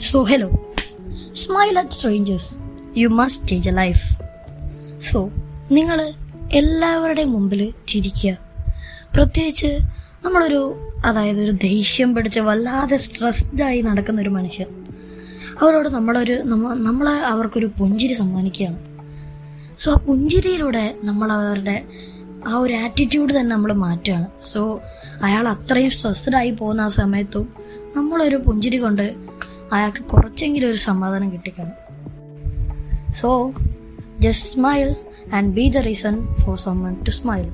So hello smile at strangers you must change a life so നിങ്ങൾ എല്ലാവരുടെയും മുമ്പിൽ ചിരിക്കുക. പ്രത്യേകിച്ച് നമ്മളൊരു അതായത് ഒരു ദേഷ്യം പിടിച്ച് വല്ലാതെ സ്ട്രെസ്ഡായി നടക്കുന്ന ഒരു മനുഷ്യൻ. അവരോട് നമ്മളൊരു നമ്മ നമ്മൾ അവർക്കൊരു പുഞ്ചിരി സമ്മാനിക്കുകയാണ്. സോ ആ പുഞ്ചിരിയിലൂടെ നമ്മൾ അവരുടെ ആ ഒരു ആറ്റിറ്റ്യൂഡ് തന്നെ നമ്മൾ മാറ്റുകയാണ്. സോ അയാൾ അത്രയും സ്ട്രെസ്ഡായി പോകുന്ന ആ സമയത്തും നമ്മളൊരു പുഞ്ചിരി കൊണ്ട് അയാൾക്ക് കുറച്ചെങ്കിലും ഒരു സമാധാനം കിട്ടിക്കണം. So just smile and be the reason for someone to smile